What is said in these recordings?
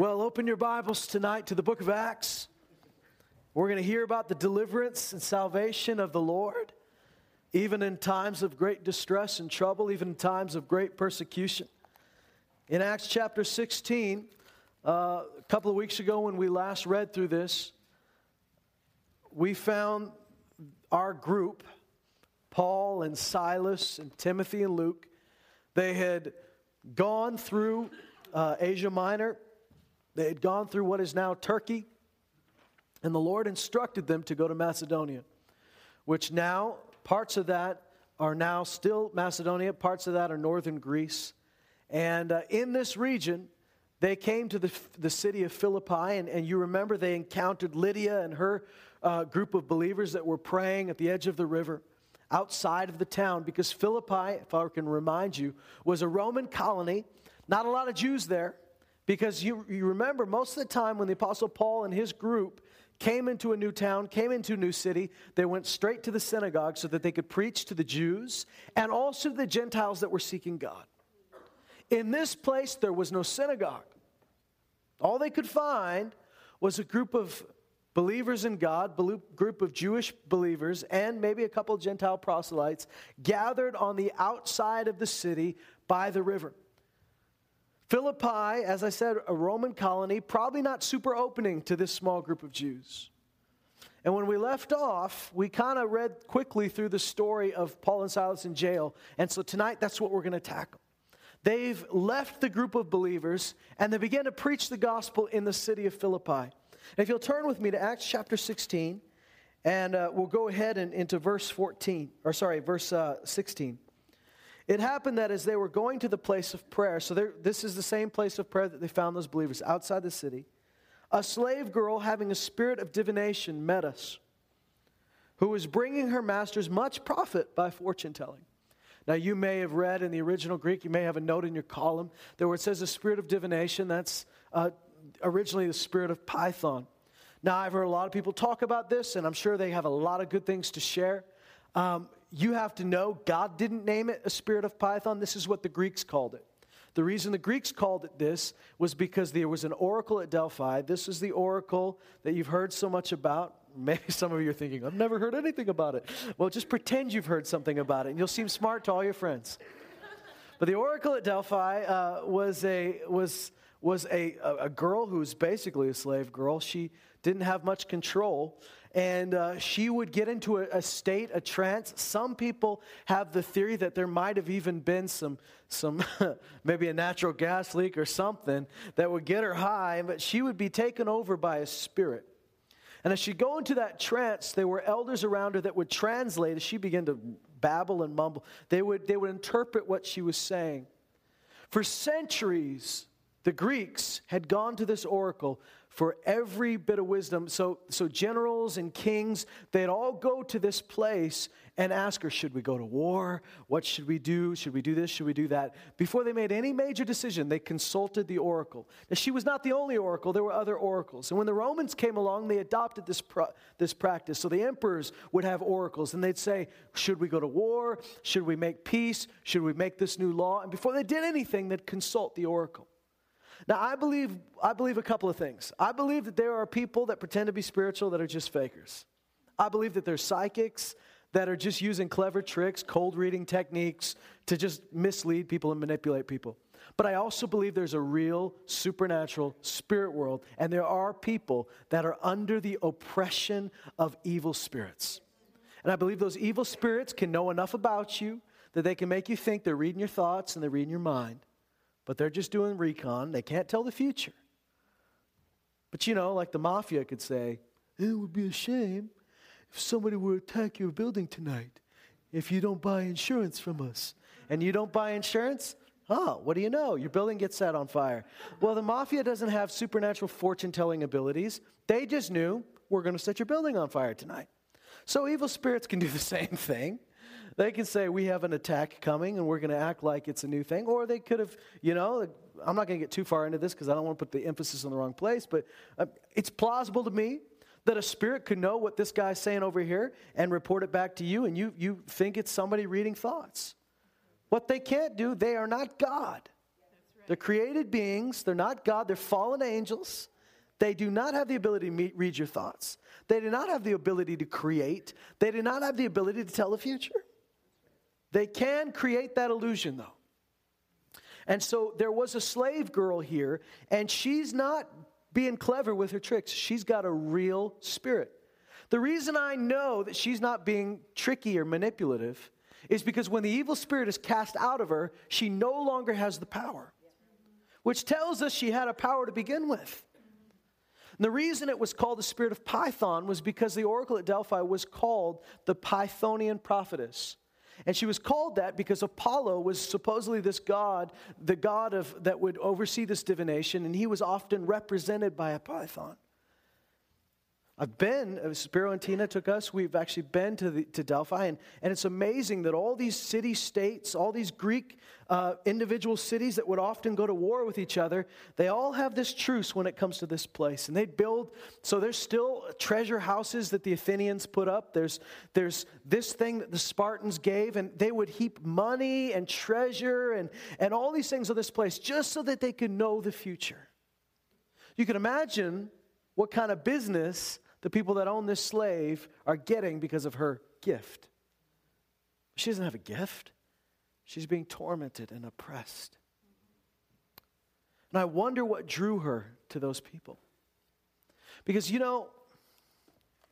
Well, open your Bibles tonight to the book of Acts. We're going to hear about the deliverance and salvation of the Lord, even in times of great distress and trouble, even in times of great persecution. In Acts chapter 16, uh, a couple of weeks ago when we last read through this, we found our group, Paul and Silas and Timothy and Luke, they had gone through uh, Asia Minor they had gone through what is now Turkey, and the Lord instructed them to go to Macedonia, which now, parts of that are now still Macedonia, parts of that are northern Greece. And uh, in this region, they came to the, the city of Philippi, and, and you remember they encountered Lydia and her uh, group of believers that were praying at the edge of the river outside of the town because Philippi, if I can remind you, was a Roman colony. Not a lot of Jews there. Because you, you remember, most of the time when the Apostle Paul and his group came into a new town, came into a new city, they went straight to the synagogue so that they could preach to the Jews and also to the Gentiles that were seeking God. In this place, there was no synagogue. All they could find was a group of believers in God, group of Jewish believers, and maybe a couple Gentile proselytes gathered on the outside of the city by the river. Philippi, as I said, a Roman colony, probably not super opening to this small group of Jews. And when we left off, we kind of read quickly through the story of Paul and Silas in jail. And so tonight, that's what we're going to tackle. They've left the group of believers and they began to preach the gospel in the city of Philippi. And if you'll turn with me to Acts chapter 16, and uh, we'll go ahead and into verse 14, or sorry, verse uh, 16. It happened that as they were going to the place of prayer, so this is the same place of prayer that they found those believers outside the city, a slave girl having a spirit of divination met us, who was bringing her masters much profit by fortune telling. Now, you may have read in the original Greek, you may have a note in your column that where it says a spirit of divination, that's uh, originally the spirit of Python. Now, I've heard a lot of people talk about this, and I'm sure they have a lot of good things to share. Um, you have to know God didn't name it a spirit of Python. This is what the Greeks called it. The reason the Greeks called it this was because there was an oracle at Delphi. This is the oracle that you've heard so much about. Maybe some of you are thinking, I've never heard anything about it. Well, just pretend you've heard something about it, and you'll seem smart to all your friends. But the oracle at Delphi uh, was, a, was, was a, a girl who was basically a slave girl. She didn't have much control and uh, she would get into a, a, state, a trance. Some people have the theory that there might have even been some, some maybe a natural gas leak or something that would get her high, but she would be taken over by a spirit. And as she'd go into that trance, there were elders around her that would translate as she began to babble and mumble. They would, they would interpret what she was saying. For centuries, the Greeks had gone to this oracle for every bit of wisdom. So, so generals and kings, they'd all go to this place and ask her, Should we go to war? What should we do? Should we do this? Should we do that? Before they made any major decision, they consulted the oracle. Now, she was not the only oracle, there were other oracles. And when the Romans came along, they adopted this, pro- this practice. So the emperors would have oracles and they'd say, Should we go to war? Should we make peace? Should we make this new law? And before they did anything, they'd consult the oracle. Now, I believe, I believe a couple of things. I believe that there are people that pretend to be spiritual that are just fakers. I believe that there's psychics that are just using clever tricks, cold reading techniques to just mislead people and manipulate people. But I also believe there's a real supernatural spirit world, and there are people that are under the oppression of evil spirits. And I believe those evil spirits can know enough about you that they can make you think they're reading your thoughts and they're reading your mind but they're just doing recon. They can't tell the future. But you know, like the mafia could say, it would be a shame if somebody were to attack your building tonight if you don't buy insurance from us. And you don't buy insurance? Oh, what do you know? Your building gets set on fire. Well, the mafia doesn't have supernatural fortune telling abilities. They just knew we're going to set your building on fire tonight. So evil spirits can do the same thing. They can say, We have an attack coming and we're going to act like it's a new thing. Or they could have, you know, I'm not going to get too far into this because I don't want to put the emphasis in the wrong place, but uh, it's plausible to me that a spirit could know what this guy's saying over here and report it back to you, and you, you think it's somebody reading thoughts. What they can't do, they are not God. They're created beings, they're not God, they're fallen angels. They do not have the ability to meet, read your thoughts. They do not have the ability to create. They do not have the ability to tell the future. They can create that illusion, though. And so there was a slave girl here, and she's not being clever with her tricks. She's got a real spirit. The reason I know that she's not being tricky or manipulative is because when the evil spirit is cast out of her, she no longer has the power, which tells us she had a power to begin with. And the reason it was called the spirit of Python was because the oracle at Delphi was called the Pythonian prophetess. And she was called that because Apollo was supposedly this god, the god of, that would oversee this divination, and he was often represented by a python. I've been, uh, Spiro and Tina took us, we've actually been to, the, to Delphi, and, and it's amazing that all these city states, all these Greek uh, individual cities that would often go to war with each other, they all have this truce when it comes to this place. And they'd build, so there's still treasure houses that the Athenians put up. There's, there's this thing that the Spartans gave, and they would heap money and treasure and, and all these things on this place just so that they could know the future. You can imagine what kind of business the people that own this slave are getting because of her gift. She doesn't have a gift, she's being tormented and oppressed. And I wonder what drew her to those people. Because, you know,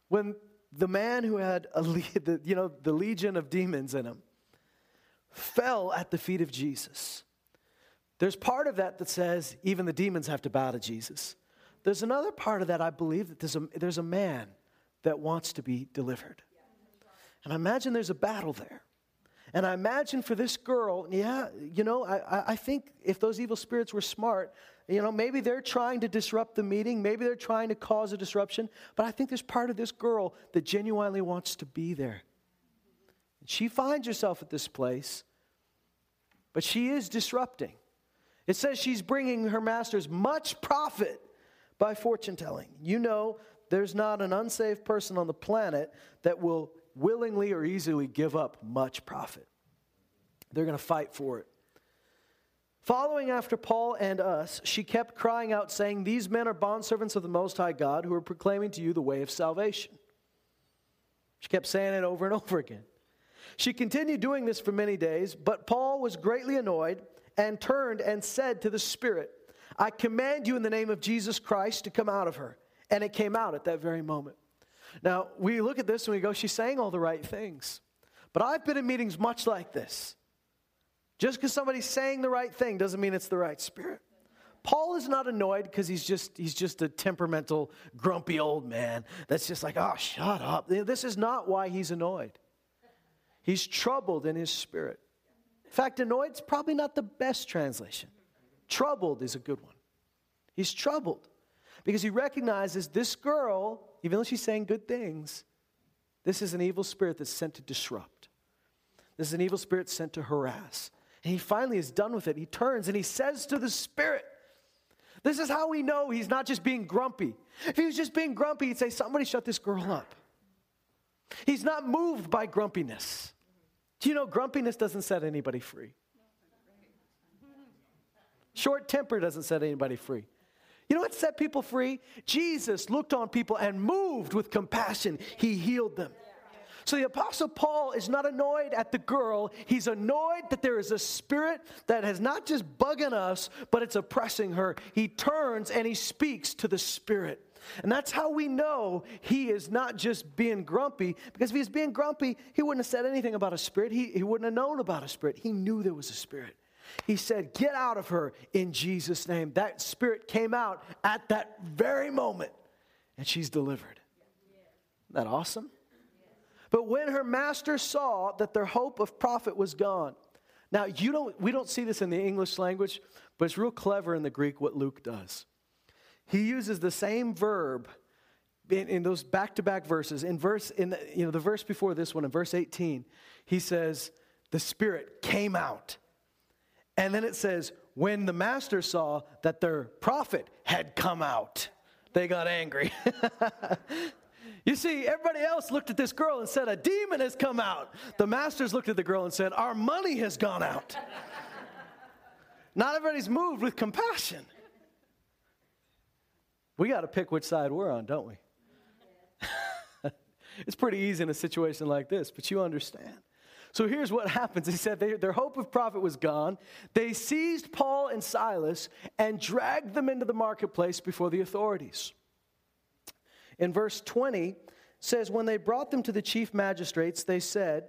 when the man who had a, the, you know, the legion of demons in him fell at the feet of Jesus, there's part of that that says even the demons have to bow to Jesus. There's another part of that, I believe, that there's a, there's a man that wants to be delivered. And I imagine there's a battle there. And I imagine for this girl, yeah, you know, I, I think if those evil spirits were smart, you know, maybe they're trying to disrupt the meeting, maybe they're trying to cause a disruption, but I think there's part of this girl that genuinely wants to be there. She finds herself at this place, but she is disrupting. It says she's bringing her masters much profit by fortune telling. You know, there's not an unsaved person on the planet that will willingly or easily give up much profit. They're going to fight for it. Following after Paul and us, she kept crying out, saying, These men are bondservants of the Most High God who are proclaiming to you the way of salvation. She kept saying it over and over again. She continued doing this for many days, but Paul was greatly annoyed and turned and said to the Spirit, I command you in the name of Jesus Christ to come out of her. And it came out at that very moment. Now, we look at this and we go, she's saying all the right things. But I've been in meetings much like this. Just because somebody's saying the right thing doesn't mean it's the right spirit. Paul is not annoyed because he's just he's just a temperamental, grumpy old man that's just like, oh, shut up. This is not why he's annoyed. He's troubled in his spirit. In fact, annoyed's probably not the best translation. Troubled is a good one. He's troubled because he recognizes this girl, even though she's saying good things, this is an evil spirit that's sent to disrupt. This is an evil spirit sent to harass. And he finally is done with it. He turns and he says to the spirit, This is how we know he's not just being grumpy. If he was just being grumpy, he'd say, Somebody shut this girl up. He's not moved by grumpiness. Do you know grumpiness doesn't set anybody free? Short temper doesn't set anybody free. You know what set people free? Jesus looked on people and moved with compassion. He healed them. So the Apostle Paul is not annoyed at the girl. He's annoyed that there is a spirit that has not just bugging us, but it's oppressing her. He turns and he speaks to the spirit. And that's how we know he is not just being grumpy, because if he was being grumpy, he wouldn't have said anything about a spirit. He, he wouldn't have known about a spirit. He knew there was a spirit. He said, Get out of her in Jesus' name. That spirit came out at that very moment, and she's delivered. Isn't that awesome? But when her master saw that their hope of profit was gone, now you don't, we don't see this in the English language, but it's real clever in the Greek what Luke does. He uses the same verb in, in those back-to-back verses. In verse, in the, you know, the verse before this one, in verse 18, he says, "The Spirit came out." And then it says, when the master saw that their profit had come out, they got angry. you see, everybody else looked at this girl and said, A demon has come out. The masters looked at the girl and said, Our money has gone out. Not everybody's moved with compassion. We got to pick which side we're on, don't we? it's pretty easy in a situation like this, but you understand. So here's what happens. He said they, their hope of profit was gone. They seized Paul and Silas and dragged them into the marketplace before the authorities. In verse 20 says when they brought them to the chief magistrates they said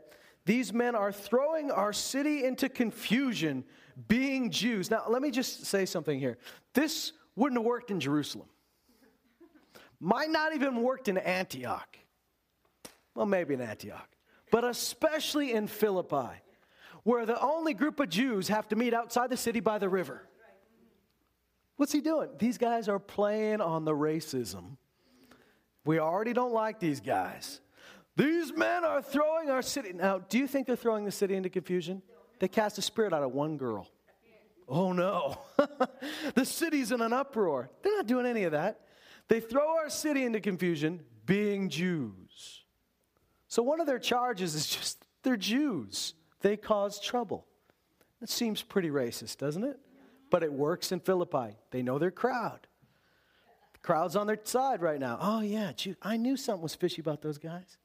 these men are throwing our city into confusion being Jews. Now let me just say something here. This wouldn't have worked in Jerusalem. Might not even worked in Antioch. Well, maybe in Antioch but especially in Philippi, where the only group of Jews have to meet outside the city by the river. What's he doing? These guys are playing on the racism. We already don't like these guys. These men are throwing our city. Now, do you think they're throwing the city into confusion? They cast a spirit out of one girl. Oh no. the city's in an uproar. They're not doing any of that. They throw our city into confusion, being Jews. So one of their charges is just they're Jews. They cause trouble. That seems pretty racist, doesn't it? But it works in Philippi. They know their crowd. The crowd's on their side right now. Oh, yeah, Jew- I knew something was fishy about those guys.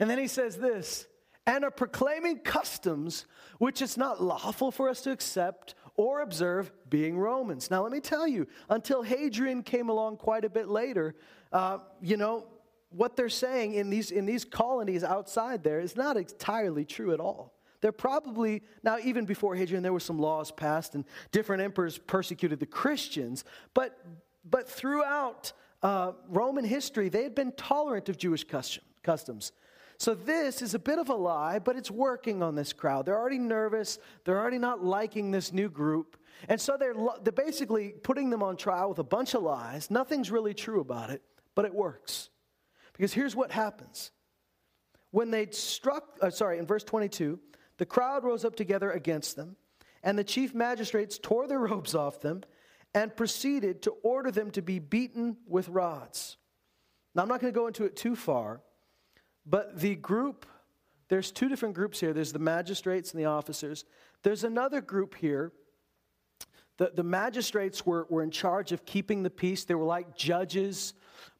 And then he says this and are proclaiming customs which it's not lawful for us to accept or observe, being Romans. Now, let me tell you, until Hadrian came along quite a bit later, uh, you know, what they're saying in these, in these colonies outside there is not entirely true at all. They're probably, now, even before Hadrian, there were some laws passed and different emperors persecuted the Christians, but, but throughout uh, Roman history, they had been tolerant of Jewish custom, customs. So this is a bit of a lie, but it's working on this crowd. They're already nervous. They're already not liking this new group. And so they're, they're basically putting them on trial with a bunch of lies. Nothing's really true about it, but it works. Because here's what happens. When they struck, uh, sorry, in verse 22, the crowd rose up together against them, and the chief magistrates tore their robes off them and proceeded to order them to be beaten with rods. Now, I'm not going to go into it too far, but the group, there's two different groups here there's the magistrates and the officers. There's another group here. The, the magistrates were, were in charge of keeping the peace, they were like judges,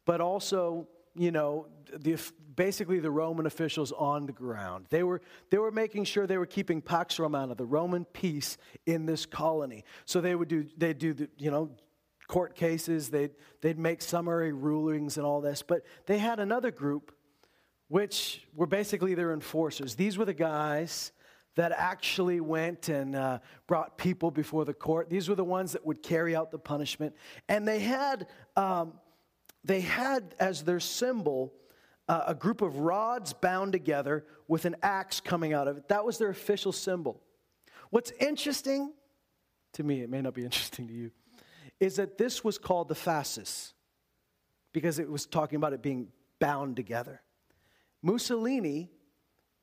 but also you know, the, basically the Roman officials on the ground. They were, they were making sure they were keeping Pax Romana, the Roman peace, in this colony. So they would do, they'd do the, you know, court cases, they'd, they'd make summary rulings and all this. But they had another group, which were basically their enforcers. These were the guys that actually went and uh, brought people before the court. These were the ones that would carry out the punishment. And they had um, they had as their symbol uh, a group of rods bound together with an axe coming out of it. That was their official symbol. What's interesting to me, it may not be interesting to you, is that this was called the fasces because it was talking about it being bound together. Mussolini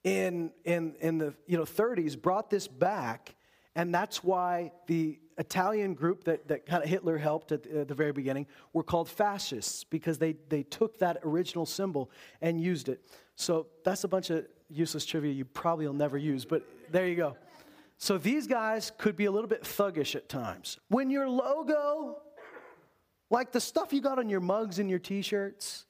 in, in, in the you know, 30s brought this back, and that's why the Italian group that, that kind of Hitler helped at the, at the, very beginning were called fascists because they, they took that original symbol and used it. So that's a bunch of useless trivia you probably will never use, but there you go. So these guys could be a little bit thuggish at times. When your logo, like the stuff you got on your mugs and your t shirts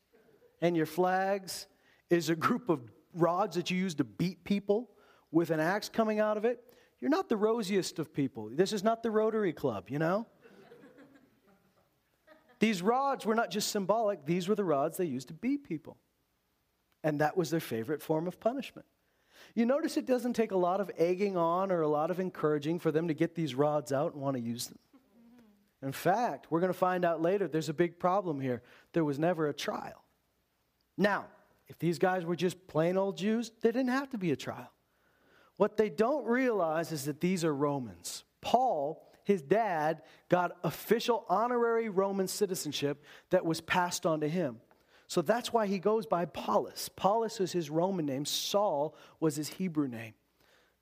and your flags, is a group of rods that you use to beat people with an axe coming out of it, you're not the rosiest of people. This is not the Rotary Club, you know? These rods were not just symbolic, these were the rods they used to beat people. And that was their favorite form of punishment. You notice it doesn't take a lot of egging on or a lot of encouraging for them to get these rods out and want to use them. In fact, we're going to find out later there's a big problem here. There was never a trial. Now, if these guys were just plain old Jews, there didn't have to be a trial. What they don't realize is that these are Romans. Paul, his dad, got official honorary Roman citizenship that was passed on to him. So that's why he goes by Paulus. Paulus is his Roman name, Saul was his Hebrew name.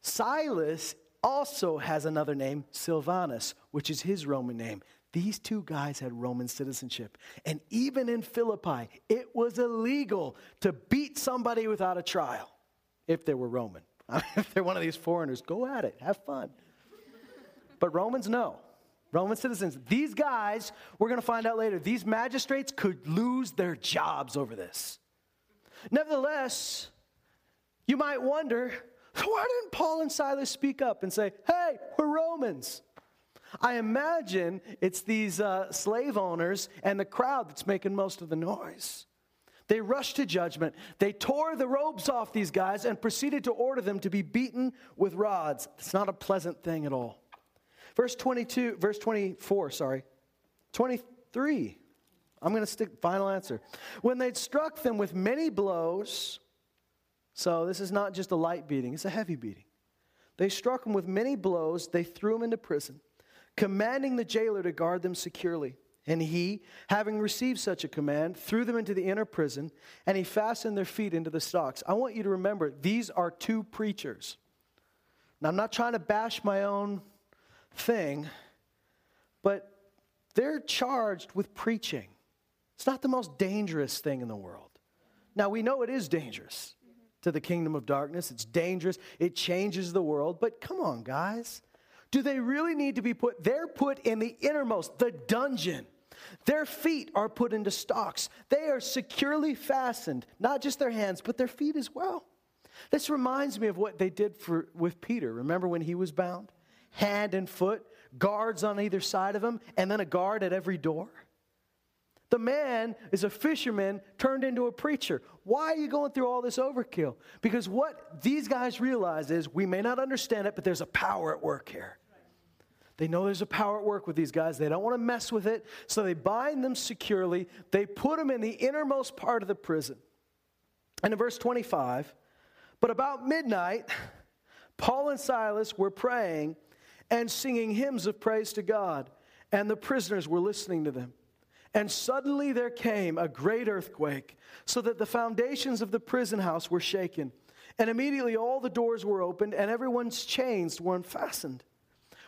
Silas also has another name, Silvanus, which is his Roman name. These two guys had Roman citizenship. And even in Philippi, it was illegal to beat somebody without a trial if they were Roman. if they're one of these foreigners, go at it, have fun. But Romans, no. Roman citizens, these guys, we're going to find out later, these magistrates could lose their jobs over this. Nevertheless, you might wonder why didn't Paul and Silas speak up and say, hey, we're Romans? I imagine it's these uh, slave owners and the crowd that's making most of the noise. They rushed to judgment. They tore the robes off these guys and proceeded to order them to be beaten with rods. It's not a pleasant thing at all. Verse 22, verse 24, sorry. 23. I'm going to stick final answer. When they'd struck them with many blows, so this is not just a light beating, it's a heavy beating. They struck them with many blows, they threw them into prison, commanding the jailer to guard them securely. And he, having received such a command, threw them into the inner prison, and he fastened their feet into the stocks. I want you to remember, these are two preachers. Now, I'm not trying to bash my own thing, but they're charged with preaching. It's not the most dangerous thing in the world. Now, we know it is dangerous to the kingdom of darkness. It's dangerous. It changes the world. But come on, guys. Do they really need to be put? They're put in the innermost, the dungeon. Their feet are put into stocks. They are securely fastened, not just their hands, but their feet as well. This reminds me of what they did for, with Peter. Remember when he was bound? hand and foot, guards on either side of him, and then a guard at every door. The man is a fisherman turned into a preacher. Why are you going through all this overkill? Because what these guys realize is we may not understand it, but there's a power at work here. They know there's a power at work with these guys. They don't want to mess with it. So they bind them securely. They put them in the innermost part of the prison. And in verse 25, but about midnight, Paul and Silas were praying and singing hymns of praise to God, and the prisoners were listening to them. And suddenly there came a great earthquake, so that the foundations of the prison house were shaken. And immediately all the doors were opened, and everyone's chains were unfastened.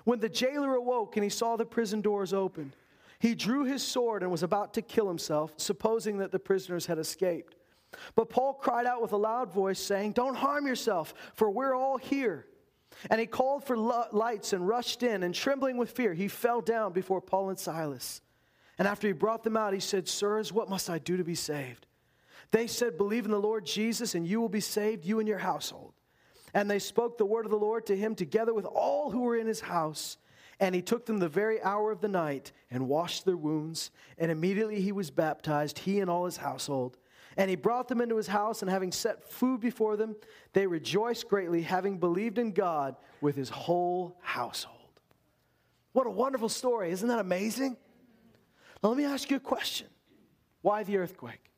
When the jailer awoke and he saw the prison doors opened, he drew his sword and was about to kill himself, supposing that the prisoners had escaped. But Paul cried out with a loud voice, saying, Don't harm yourself, for we're all here. And he called for lights and rushed in, and trembling with fear, he fell down before Paul and Silas. And after he brought them out, he said, Sirs, what must I do to be saved? They said, Believe in the Lord Jesus, and you will be saved, you and your household. And they spoke the word of the Lord to him together with all who were in his house. And he took them the very hour of the night and washed their wounds. And immediately he was baptized, he and all his household. And he brought them into his house, and having set food before them, they rejoiced greatly, having believed in God with his whole household. What a wonderful story. Isn't that amazing? Now, let me ask you a question Why the earthquake?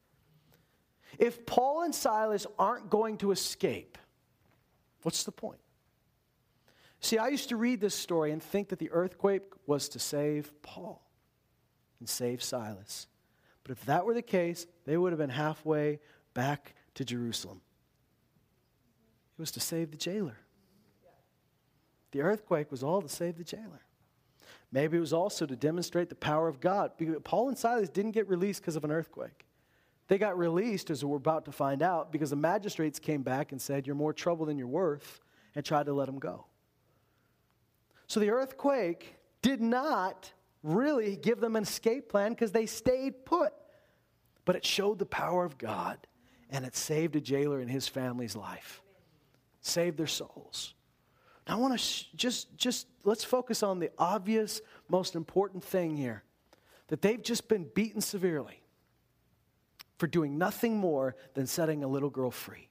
If Paul and Silas aren't going to escape, what's the point? See, I used to read this story and think that the earthquake was to save Paul and save Silas. But if that were the case, they would have been halfway back to Jerusalem. It was to save the jailer. The earthquake was all to save the jailer. Maybe it was also to demonstrate the power of God. Paul and Silas didn't get released because of an earthquake. They got released, as we're about to find out, because the magistrates came back and said, You're more trouble than you're worth, and tried to let them go. So the earthquake did not really give them an escape plan because they stayed put. But it showed the power of God and it saved a jailer and his family's life, saved their souls. Now, I want to sh- just, just let's focus on the obvious, most important thing here that they've just been beaten severely for doing nothing more than setting a little girl free.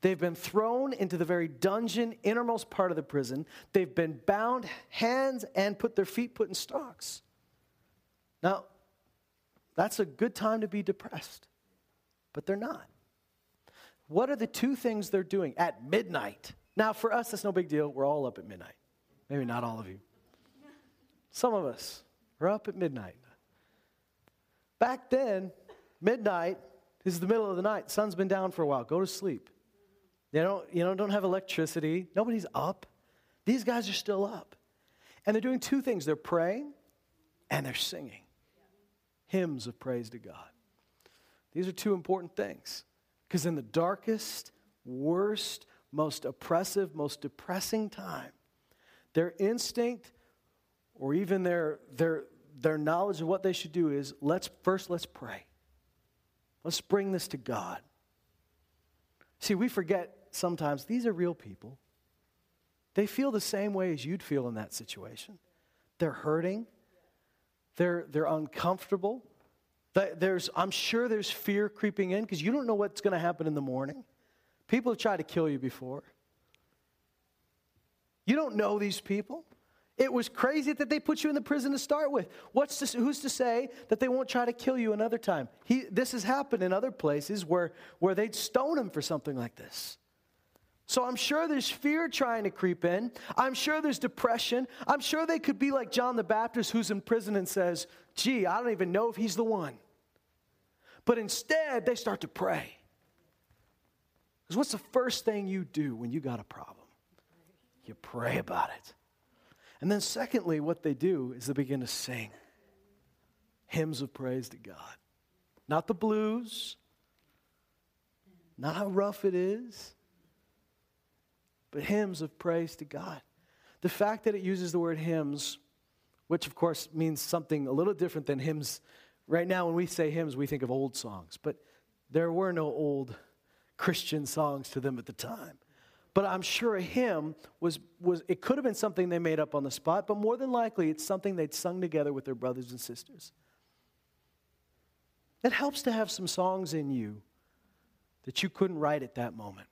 They've been thrown into the very dungeon, innermost part of the prison. They've been bound hands and put their feet put in stocks. Now, that's a good time to be depressed, but they're not. What are the two things they're doing at midnight? Now, for us, that's no big deal. We're all up at midnight. Maybe not all of you. Some of us are up at midnight. Back then, midnight is the middle of the night. Sun's been down for a while. Go to sleep. They don't, you know, don't have electricity. Nobody's up. These guys are still up. And they're doing two things they're praying and they're singing hymns of praise to God. These are two important things. Because in the darkest, worst, most oppressive, most depressing time, their instinct or even their, their, their knowledge of what they should do is let's first let's pray. Let's bring this to God. See, we forget sometimes these are real people. They feel the same way as you'd feel in that situation. They're hurting. They're, they're uncomfortable. There's, I'm sure there's fear creeping in because you don't know what's going to happen in the morning. People have tried to kill you before. You don't know these people. It was crazy that they put you in the prison to start with. What's to, who's to say that they won't try to kill you another time? He, this has happened in other places where, where they'd stone him for something like this. So I'm sure there's fear trying to creep in. I'm sure there's depression. I'm sure they could be like John the Baptist who's in prison and says, gee, I don't even know if he's the one. But instead, they start to pray. Because what's the first thing you do when you got a problem? You pray about it. And then, secondly, what they do is they begin to sing hymns of praise to God. Not the blues, not how rough it is, but hymns of praise to God. The fact that it uses the word hymns, which of course means something a little different than hymns. Right now, when we say hymns, we think of old songs, but there were no old Christian songs to them at the time. But I'm sure a hymn was, was, it could have been something they made up on the spot, but more than likely it's something they'd sung together with their brothers and sisters. It helps to have some songs in you that you couldn't write at that moment.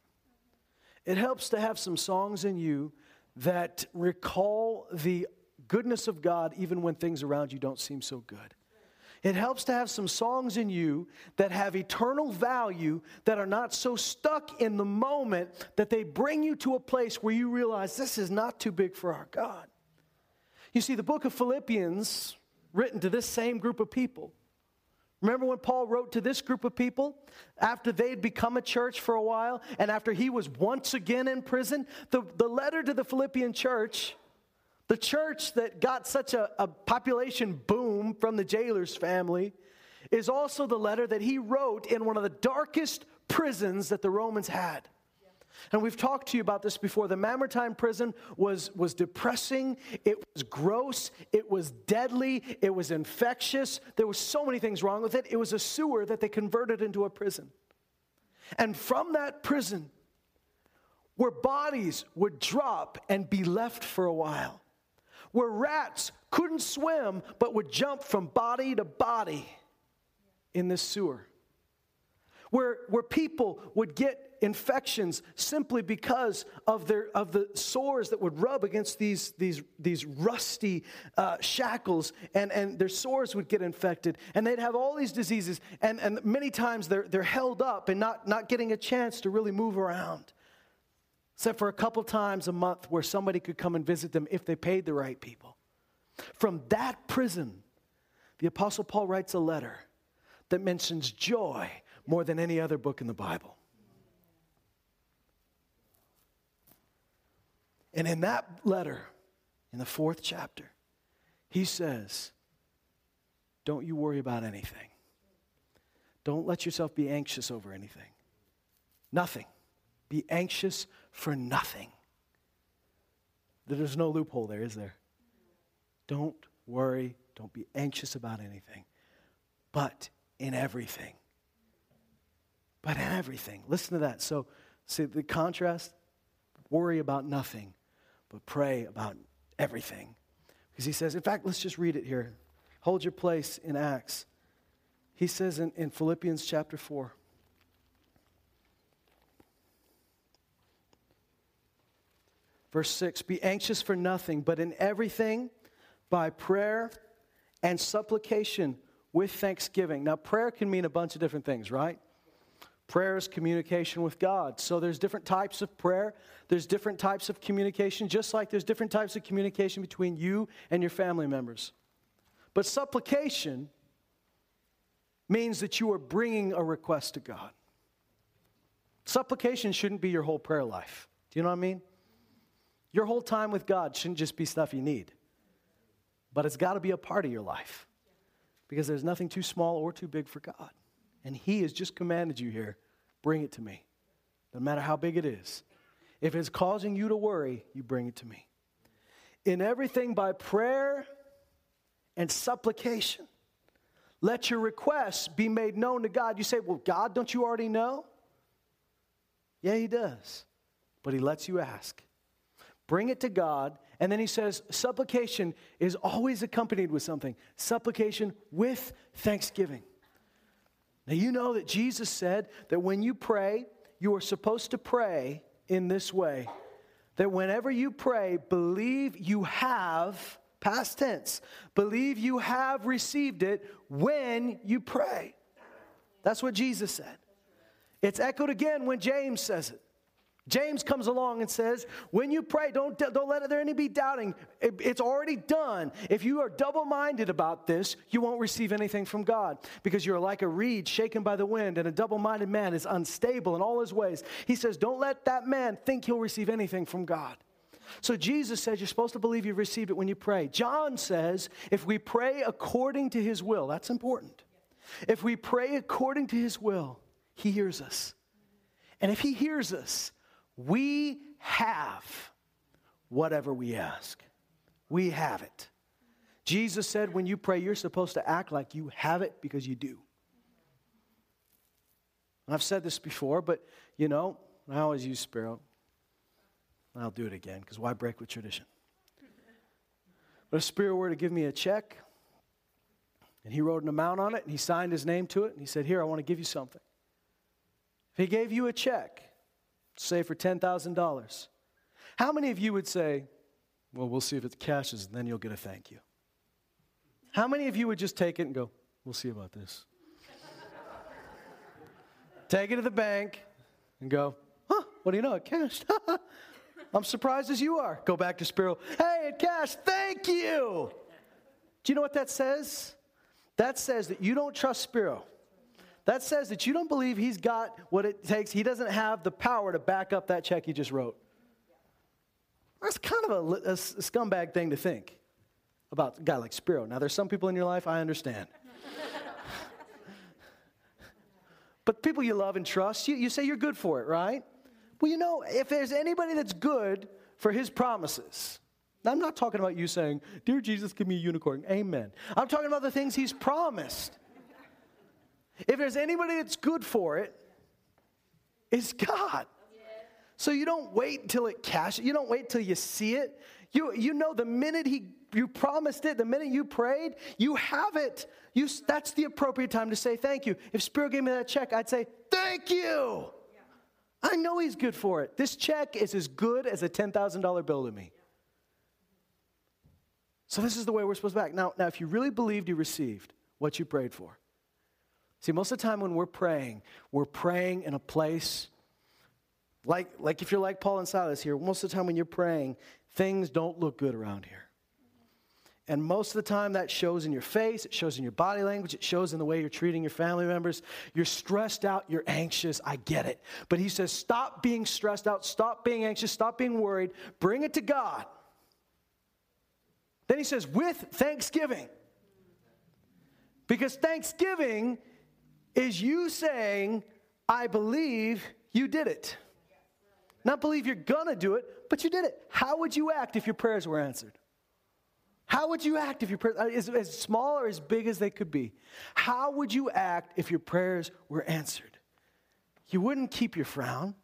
It helps to have some songs in you that recall the goodness of God even when things around you don't seem so good. It helps to have some songs in you that have eternal value, that are not so stuck in the moment that they bring you to a place where you realize this is not too big for our God. You see, the book of Philippians, written to this same group of people, Remember when Paul wrote to this group of people after they'd become a church for a while and after he was once again in prison? The, the letter to the Philippian church the church that got such a, a population boom from the jailer's family is also the letter that he wrote in one of the darkest prisons that the Romans had. And we've talked to you about this before. The Mamertine prison was, was depressing, it was gross, it was deadly, it was infectious. There was so many things wrong with it. It was a sewer that they converted into a prison. And from that prison, where bodies would drop and be left for a while, where rats couldn't swim but would jump from body to body in this sewer. Where, where people would get infections simply because of, their, of the sores that would rub against these, these, these rusty uh, shackles, and, and their sores would get infected, and they'd have all these diseases, and, and many times they're, they're held up and not, not getting a chance to really move around except for a couple times a month where somebody could come and visit them if they paid the right people. From that prison, the Apostle Paul writes a letter that mentions joy more than any other book in the Bible. And in that letter, in the fourth chapter, he says, Don't you worry about anything. Don't let yourself be anxious over anything. Nothing. Be anxious for nothing. There's no loophole there, is there? Don't worry. Don't be anxious about anything. But in everything. But in everything. Listen to that. So, see the contrast? Worry about nothing, but pray about everything. Because he says, in fact, let's just read it here. Hold your place in Acts. He says in, in Philippians chapter 4. Verse 6 Be anxious for nothing, but in everything, by prayer and supplication with thanksgiving. Now, prayer can mean a bunch of different things, right? Prayer is communication with God. So there's different types of prayer. There's different types of communication, just like there's different types of communication between you and your family members. But supplication means that you are bringing a request to God. Supplication shouldn't be your whole prayer life. Do you know what I mean? Your whole time with God shouldn't just be stuff you need, but it's got to be a part of your life because there's nothing too small or too big for God. And He has just commanded you here bring it to me, no matter how big it is. If it's causing you to worry, you bring it to me. In everything by prayer and supplication. Let your requests be made known to God. You say, Well, God, don't you already know? Yeah, He does. But He lets you ask. Bring it to God. And then He says, Supplication is always accompanied with something supplication with thanksgiving. Now, you know that Jesus said that when you pray, you are supposed to pray in this way that whenever you pray, believe you have, past tense, believe you have received it when you pray. That's what Jesus said. It's echoed again when James says it. James comes along and says, when you pray, don't, don't let there any be doubting. It, it's already done. If you are double minded about this, you won't receive anything from God because you're like a reed shaken by the wind, and a double minded man is unstable in all his ways. He says, don't let that man think he'll receive anything from God. So Jesus says you're supposed to believe you've received it when you pray. John says if we pray according to his will, that's important. If we pray according to his will, he hears us. And if he hears us, we have whatever we ask. We have it. Jesus said when you pray, you're supposed to act like you have it because you do. And I've said this before, but you know, I always use Spiro. I'll do it again because why break with tradition? But if Spiro were to give me a check and he wrote an amount on it and he signed his name to it and he said, Here, I want to give you something. If he gave you a check say for $10,000. How many of you would say, well, we'll see if it cashes and then you'll get a thank you? How many of you would just take it and go, we'll see about this? take it to the bank and go, huh, what do you know? It cashed. I'm surprised as you are. Go back to Spiro, Hey, it cashed. Thank you. Do you know what that says? That says that you don't trust Spiro. That says that you don't believe he's got what it takes. He doesn't have the power to back up that check he just wrote. That's kind of a, a, scumbag thing to think about a guy like Spiro. Now, there's some people in your life, I understand. but people you love and trust, you, you say you're good for it, right? Well, you know, if there's anybody that's good for his promises, I'm not talking about you saying, Dear Jesus, give me a unicorn. Amen. I'm talking about the things he's promised. If there's anybody that's good for it, it's God. So you don't wait until it cashes. You don't wait till you see it. You, you know the minute he you promised it, the minute you prayed, you have it. You, that's the appropriate time to say thank you. If Spiro gave me that check, I'd say, thank you. I know he's good for it. This check is as good as a $10,000 bill to me. So this is the way we're supposed to act. Now, now, if you really believed you received what you prayed for, See, most of the time when we're praying, we're praying in a place like, like if you're like Paul and Silas here, most of the time when you're praying, things don't look good around here. And most of the time that shows in your face, it shows in your body language, it shows in the way you're treating your family members. You're stressed out, you're anxious, I get it. But he says, stop being stressed out, stop being anxious, stop being worried, bring it to God. Then he says, with thanksgiving. Because thanksgiving is you saying, I believe you did it. Not believe you're gonna do it, but you did it. How would you act if your prayers were answered? How would you act if your prayers, uh, as, as small or as big as they could be, how would you act if your prayers were answered? You wouldn't keep your frown.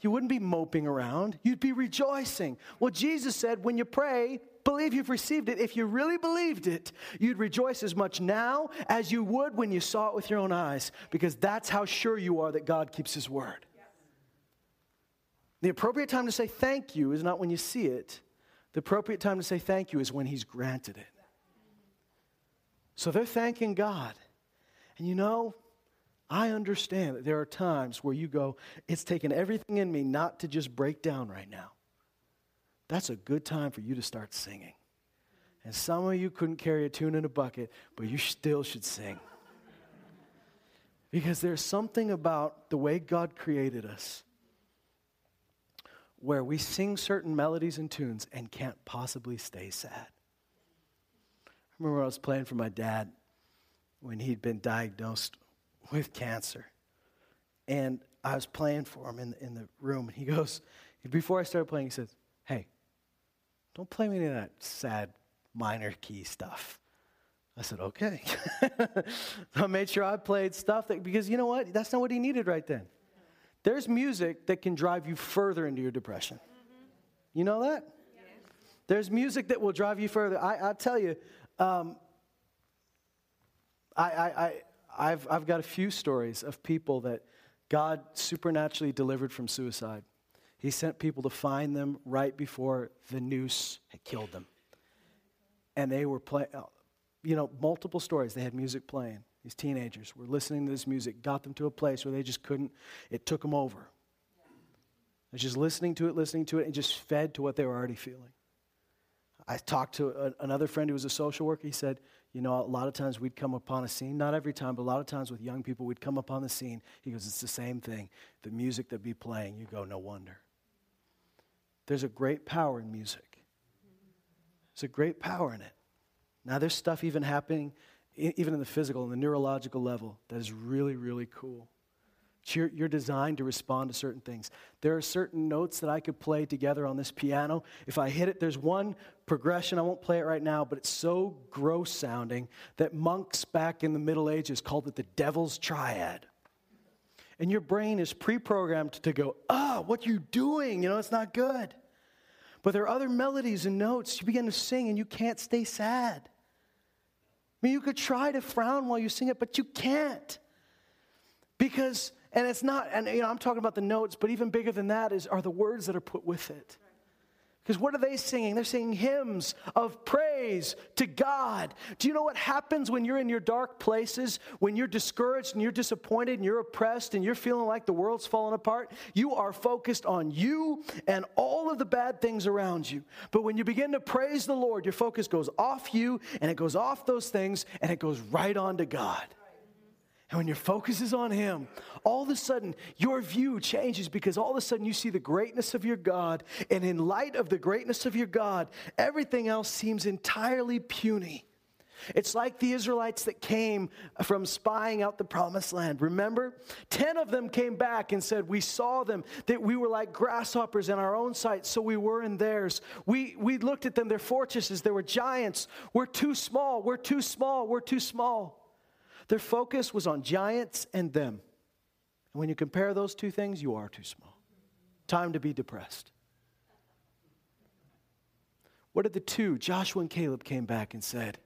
You wouldn't be moping around. You'd be rejoicing. Well, Jesus said, when you pray, believe you've received it, if you really believed it, you'd rejoice as much now as you would when you saw it with your own eyes, because that's how sure you are that God keeps His word. The appropriate time to say thank you is not when you see it, the appropriate time to say thank you is when He's granted it. So they're thanking God. And you know, I understand that there are times where you go, it's taken everything in me not to just break down right now that's a good time for you to start singing. And some of you couldn't carry a tune in a bucket, but you still should sing. Because there's something about the way God created us where we sing certain melodies and tunes and can't possibly stay sad. I remember I was playing for my dad when he'd been diagnosed with cancer. And I was playing for him in, in the room, and he goes, before I started playing, he says, Don't play me any of that sad minor key stuff. I said, Okay. I made sure I played stuff that, because you know what? That's not what he needed right then. There's music that can drive you further into your depression. You know that? There's music that will drive you further. I, I tell you, um, I, I, I, I've, I've got a few stories of people that God supernaturally delivered from suicide. He sent people to find them right before the noose had killed them. And they were playing, uh, you know, multiple stories. They had music playing. These teenagers were listening to this music, got them to a place where they just couldn't, it took them over. They're just listening to it, listening to it, and just fed to what they were already feeling. I talked to a, another friend who was a social worker. He said, You know, a lot of times we'd come upon a scene, not every time, but a lot of times with young people, we'd come upon the scene. He goes, It's the same thing. The music that be playing, you go, No wonder. There's a great power in music, there's a great power in it. Now, there's stuff even happening, even in the physical and the neurological level, that is really, really cool. You're, designed to respond to certain things. There are certain notes that I could play together on this piano. If I hit it, there's one progression. I won't play it right now, but it's so gross sounding that monks back in the Middle Ages called it the devil's triad. And your brain is pre programmed to go, ah, oh, what you doing? You know, it's not good. But there are other melodies and notes. You begin to sing and you can't stay sad. I mean, you could try to frown while you sing it, but you can't. Because, and it's not, and you know, I'm talking about the notes, but even bigger than that is are the words that are put with it. Because what are they singing? They're singing hymns of praise to God. Do you know what happens when you're in your dark places, when you're discouraged and you're disappointed and you're oppressed and you're feeling like the world's falling apart? You are focused on you and all of the bad things around you. But when you begin to praise the Lord, your focus goes off you and it goes off those things and it goes right on to God. And when your focus is on Him, all of a sudden your view changes because all of a sudden you see the greatness of your God. And in light of the greatness of your God, everything else seems entirely puny. It's like the Israelites that came from spying out the promised land. Remember? Ten of them came back and said, We saw them, that we were like grasshoppers in our own sight, so we were in theirs. We, we looked at them, their fortresses, they were giants. We're too small, we're too small, we're too small. Their focus was on giants and them. And when you compare those two things, you are too small. Time to be depressed. What did the two, Joshua and Caleb, came back and said?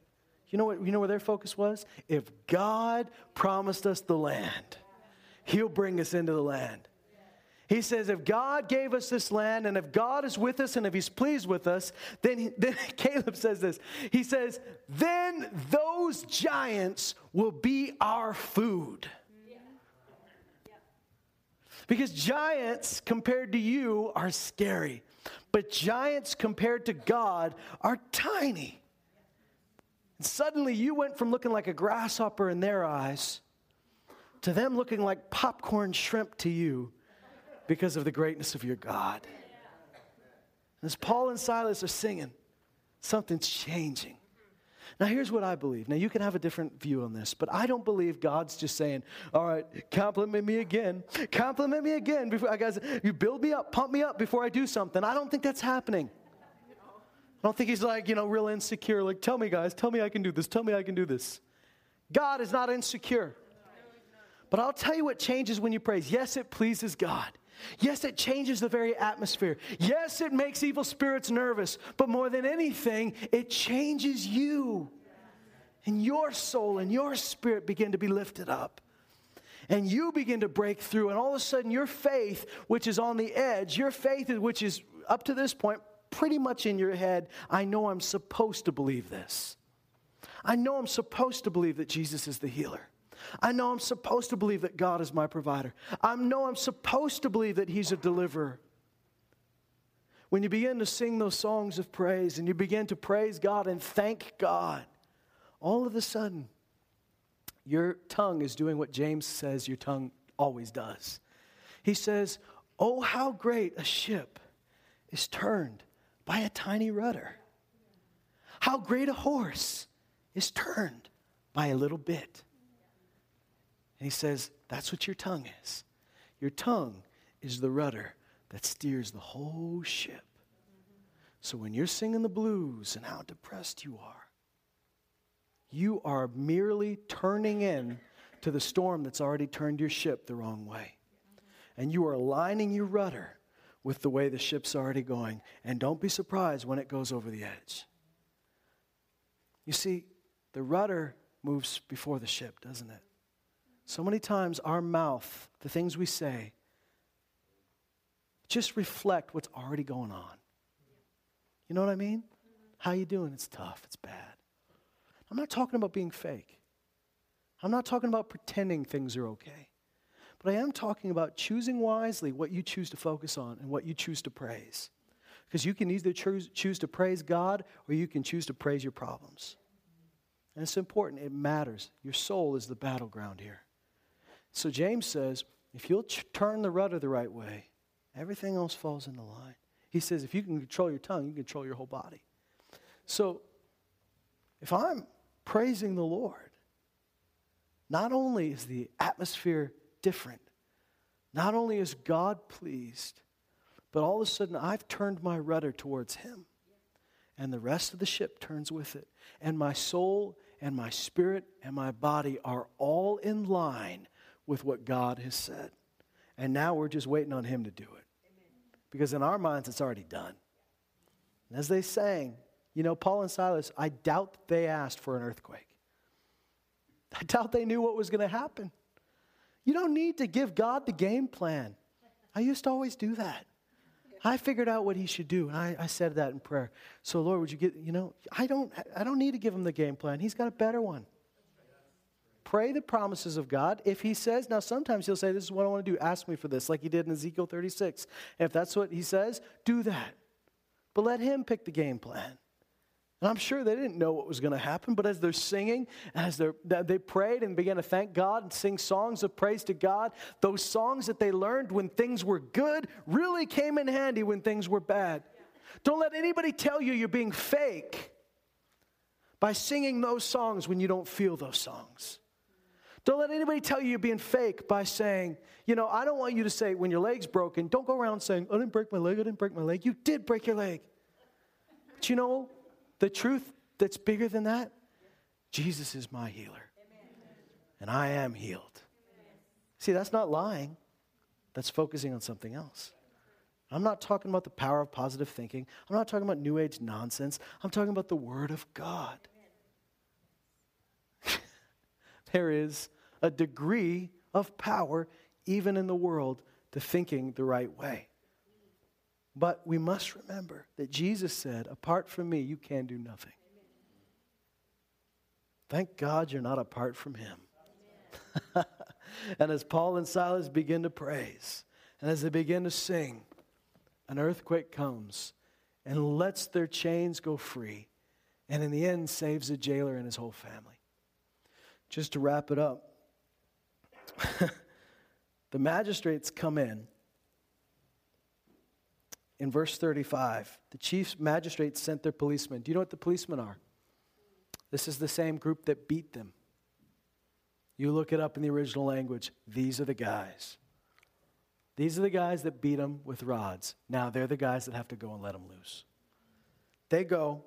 You know what? You know where their focus was? If God promised us the land, He'll bring us into the land. He says, if God gave us this land and if God is with us and if He's pleased with us, then, then Caleb says this. He says, then those giants will be our food. Because giants compared to you are scary, but giants compared to God are tiny. And suddenly you went from looking like a grasshopper in their eyes to them looking like popcorn shrimp to you because of the greatness of your God. As Paul and Silas are singing, something's changing. Now, here's what I believe. Now, you can have a different view on this, but I don't believe God's just saying, All right, compliment me again. Compliment me again. Before, uh, guys, you build me up, pump me up before I do something. I don't think that's happening. I don't think He's like, you know, real insecure. Like, tell me, guys, tell me I can do this. Tell me I can do this. God is not insecure. But I'll tell you what changes when you praise. Yes, it pleases God. Yes, it changes the very atmosphere. Yes, it makes evil spirits nervous. But more than anything, it changes you. And your soul and your spirit begin to be lifted up. And you begin to break through. And all of a sudden, your faith, which is on the edge, your faith, which is up to this point pretty much in your head, I know I'm supposed to believe this. I know I'm supposed to believe that Jesus is the healer. I know I'm supposed to believe that God is my provider. I know I'm supposed to believe that He's a deliverer. When you begin to sing those songs of praise and you begin to praise God and thank God, all of a sudden, your tongue is doing what James says your tongue always does. He says, Oh, how great a ship is turned by a tiny rudder. How great a horse is turned by a little bit. And he says, That's what your tongue is. Your tongue is the rudder that steers the whole ship. So when you're singing the blues and how depressed you are, you are merely turning in to the storm that's already turned your ship the wrong way. And you are aligning your rudder with the way the ship's already going. And don't be surprised when it goes over the edge. You see, the rudder moves before the ship, doesn't it? So many times our mouth, the things we say, just reflect what's already going on. You know what I mean? How you doing? It's tough. It's bad. I'm not talking about being fake. I'm not talking about pretending things are okay. But I am talking about choosing wisely what you choose to focus on and what you choose to praise. Because you can either choose, choose to praise God or you can choose to praise your problems. And it's important, it matters. Your soul is the battleground here. So James says, if you'll ch- turn the rudder the right way, everything else falls into line. He says, if you can control your tongue, you can control your whole body. So if I'm praising the Lord, not only is the atmosphere different, not only is God pleased, but all of a sudden I've turned my rudder towards Him. And the rest of the ship turns with it. And my soul and my spirit and my body are all in line with what God has said. And now we're just waiting on Him to do it. Because in our minds, it's already done. And as they sang, you know, Paul and Silas, I doubt they asked for an earthquake. I doubt they knew what was going to happen. You don't need to give God the game plan. I used to always do that. I figured out what he should do, and I, I said that in prayer. So, Lord, would you get, you know, I don't, I don't need to give him the game plan. He's got a better one. Pray the promises of God. If he says, now sometimes he'll say, This is what I want to do. Ask me for this, like he did in Ezekiel 36. And if that's what he says, do that. But let him pick the game plan. And I'm sure they didn't know what was going to happen, but as they're singing, as they're, they prayed and began to thank God and sing songs of praise to God, those songs that they learned when things were good really came in handy when things were bad. Don't let anybody tell you you're being fake by singing those songs when you don't feel those songs. Don't let anybody tell you you're being fake by saying, you know, I don't want you to say when your leg's broken, don't go around saying, I didn't break my leg, I didn't break my leg. You did break your leg. But you know, the truth that's bigger than that? Jesus is my healer. And I am healed. See, that's not lying, that's focusing on something else. I'm not talking about the power of positive thinking. I'm not talking about New Age nonsense. I'm talking about the Word of God. There is a degree of power, even in the world, to thinking the right way. But we must remember that Jesus said, Apart from me, you can do nothing. Thank God you're not apart from Him. and as Paul and Silas begin to praise, and as they begin to sing, an earthquake comes and lets their chains go free, and in the end saves a jailer and his whole family. Just to wrap it up, the magistrates come in in verse 35, the chief magistrates sent their policemen. Do you know what the policemen are? This is the same group that beat them. You look it up in the original language. These are the guys. These are the guys that beat them with rods. Now they're the guys that have to go and let them loose. They go,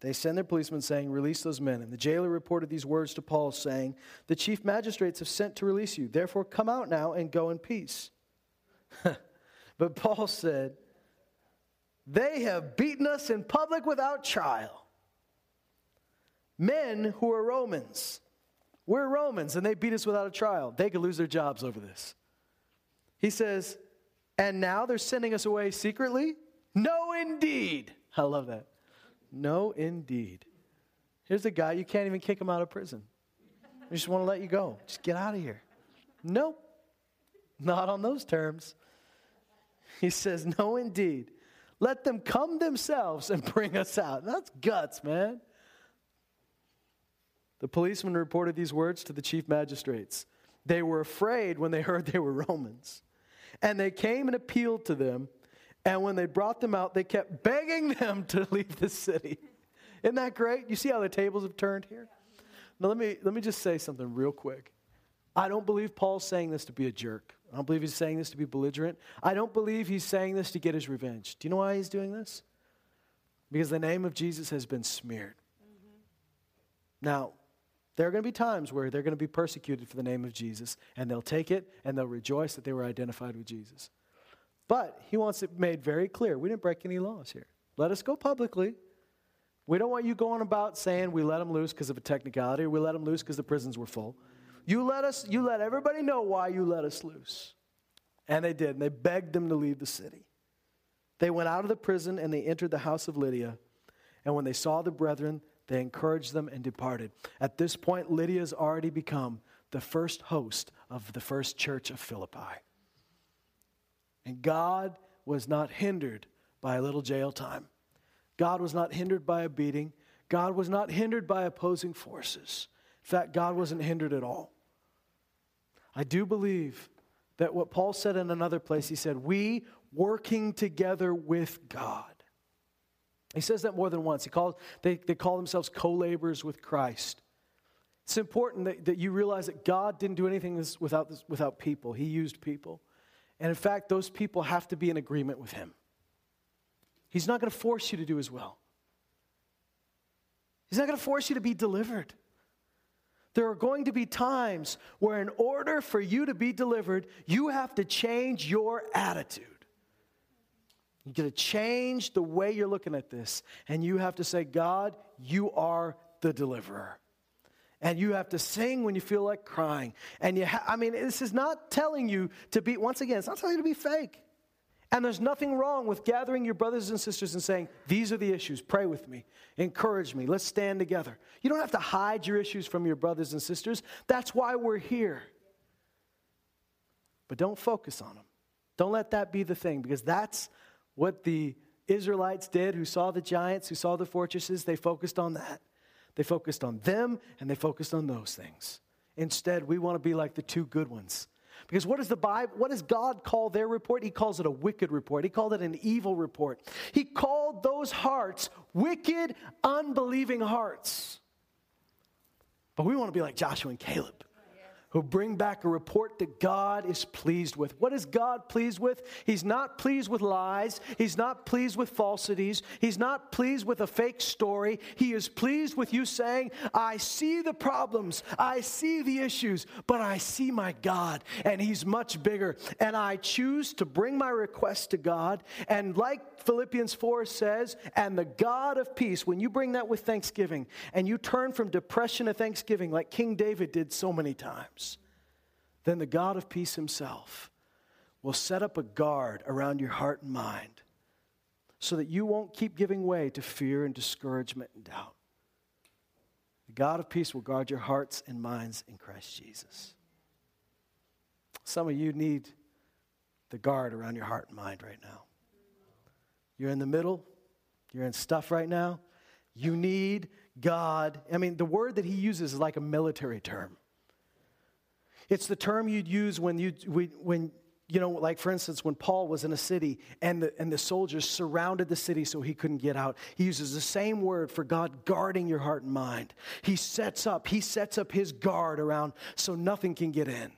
they send their policemen saying, Release those men. And the jailer reported these words to Paul, saying, The chief magistrates have sent to release you. Therefore, come out now and go in peace. But Paul said, They have beaten us in public without trial. Men who are Romans. We're Romans, and they beat us without a trial. They could lose their jobs over this. He says, And now they're sending us away secretly? No, indeed. I love that. No, indeed. Here's a guy, you can't even kick him out of prison. We just want to let you go. Just get out of here. Nope. Not on those terms. He says, No, indeed. Let them come themselves and bring us out. That's guts, man. The policeman reported these words to the chief magistrates. They were afraid when they heard they were Romans. And they came and appealed to them. And when they brought them out, they kept begging them to leave the city. Isn't that great? You see how the tables have turned here? Now, let me, let me just say something real quick. I don't believe Paul's saying this to be a jerk. I don't believe he's saying this to be belligerent. I don't believe he's saying this to get his revenge. Do you know why he's doing this? because the name of Jesus has been smeared. Now, there are going to be times where they're going to be persecuted for the name of Jesus, and they'll take it and they'll rejoice that they were identified with Jesus. But he wants it made very clear we didn't break any laws here. Let us go publicly. We don't want you going about saying we let them loose because of a technicality or we let them loose because the prisons were full. You let us, you let everybody know why you let us loose. And they did, and they begged them to leave the city. They went out of the prison and they entered the house of Lydia. And when they saw the brethren, they encouraged them and departed. At this point, Lydia has already become the first host of the first church of Philippi. And God was not hindered by a little jail time. God was not hindered by a beating. God was not hindered by opposing forces. In fact, God wasn't hindered at all. I do believe that what Paul said in another place, he said, We working together with God. He says that more than once. He calls, they, they call themselves co laborers with Christ. It's important that, that you realize that God didn't do anything without, without people, He used people. And in fact, those people have to be in agreement with Him. He's not going to force you to do His will, He's not going to force you to be delivered. There are going to be times where, in order for you to be delivered, you have to change your attitude. You've got to change the way you're looking at this. And you have to say, God, you are the deliverer. And you have to sing when you feel like crying. And you ha- I mean, this is not telling you to be, once again, it's not telling you to be fake. And there's nothing wrong with gathering your brothers and sisters and saying, These are the issues. Pray with me. Encourage me. Let's stand together. You don't have to hide your issues from your brothers and sisters. That's why we're here. But don't focus on them. Don't let that be the thing because that's what the Israelites did who saw the giants, who saw the fortresses. They focused on that. They focused on them and they focused on those things. Instead, we want to be like the two good ones because what does the Bible, what does God call their report? He calls it a wicked report. He called it an evil report. He called those hearts wicked, unbelieving hearts. But we want to be like Joshua and Caleb who bring back a report that God is pleased with. What is God pleased with? He's not pleased with lies. He's not pleased with falsities. He's not pleased with a fake story. He is pleased with you saying, I see the problems, I see the issues, but I see my God, and He's much bigger. And I choose to bring my request to God. And like Philippians 4 says, and the God of peace, when you bring that with thanksgiving and you turn from depression to thanksgiving, like King David did so many times then the God of peace himself will set up a guard around your heart and mind so that you won't keep giving way to fear and discouragement and doubt. The God of peace will guard your hearts and minds in Christ Jesus. Some of you need the guard around your heart and mind right now. You're in the middle, you're in stuff right now. You need God. I mean, the word that he uses is like a military term. It's the term you'd use when you when you know, like for instance, when Paul was in a city and the, and the soldiers surrounded the city so he couldn't get out, he uses the same word for God guarding your heart and mind. He sets up, he sets up his guard around so nothing can get in.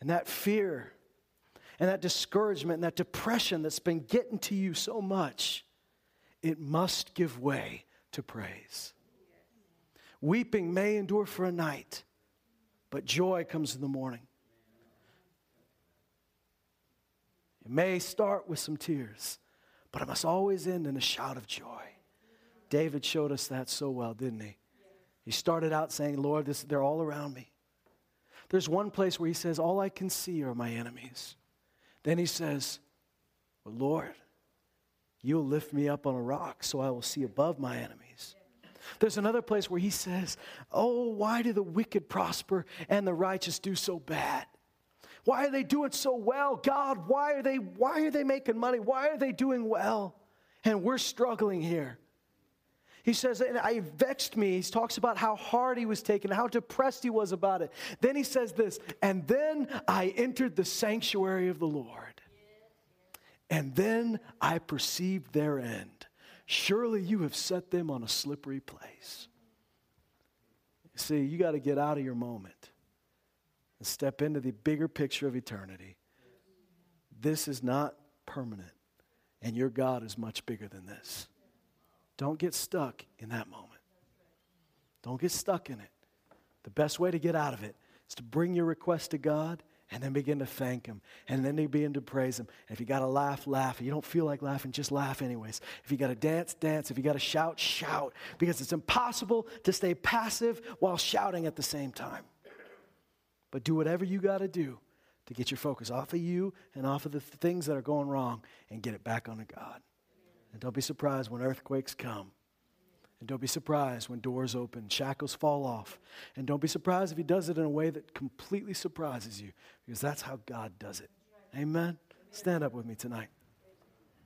And that fear and that discouragement and that depression that's been getting to you so much, it must give way to praise. Weeping may endure for a night but joy comes in the morning. It may start with some tears, but it must always end in a shout of joy. David showed us that so well, didn't he? He started out saying, Lord, this, they're all around me. There's one place where he says, All I can see are my enemies. Then he says, well, Lord, you'll lift me up on a rock so I will see above my enemies. There's another place where he says, Oh, why do the wicked prosper and the righteous do so bad? Why are they doing so well? God, why are they why are they making money? Why are they doing well? And we're struggling here. He says, and I vexed me. He talks about how hard he was taken, how depressed he was about it. Then he says this, and then I entered the sanctuary of the Lord. And then I perceived their end. Surely you have set them on a slippery place. See, you got to get out of your moment and step into the bigger picture of eternity. This is not permanent, and your God is much bigger than this. Don't get stuck in that moment. Don't get stuck in it. The best way to get out of it is to bring your request to God and then begin to thank Him. And then they begin to praise Him. And if you got to laugh, laugh. If you don't feel like laughing, just laugh anyways. If you got to dance, dance. If you got to shout, shout. Because it's impossible to stay passive while shouting at the same time. But do whatever you got to do to get your focus off of you and off of the th- things that are going wrong and get it back onto God. And don't be surprised when earthquakes come. And don't be surprised when doors open, shackles fall off. And don't be surprised if He does it in a way that completely surprises you, because that's how God does it. Amen? Stand up with me tonight.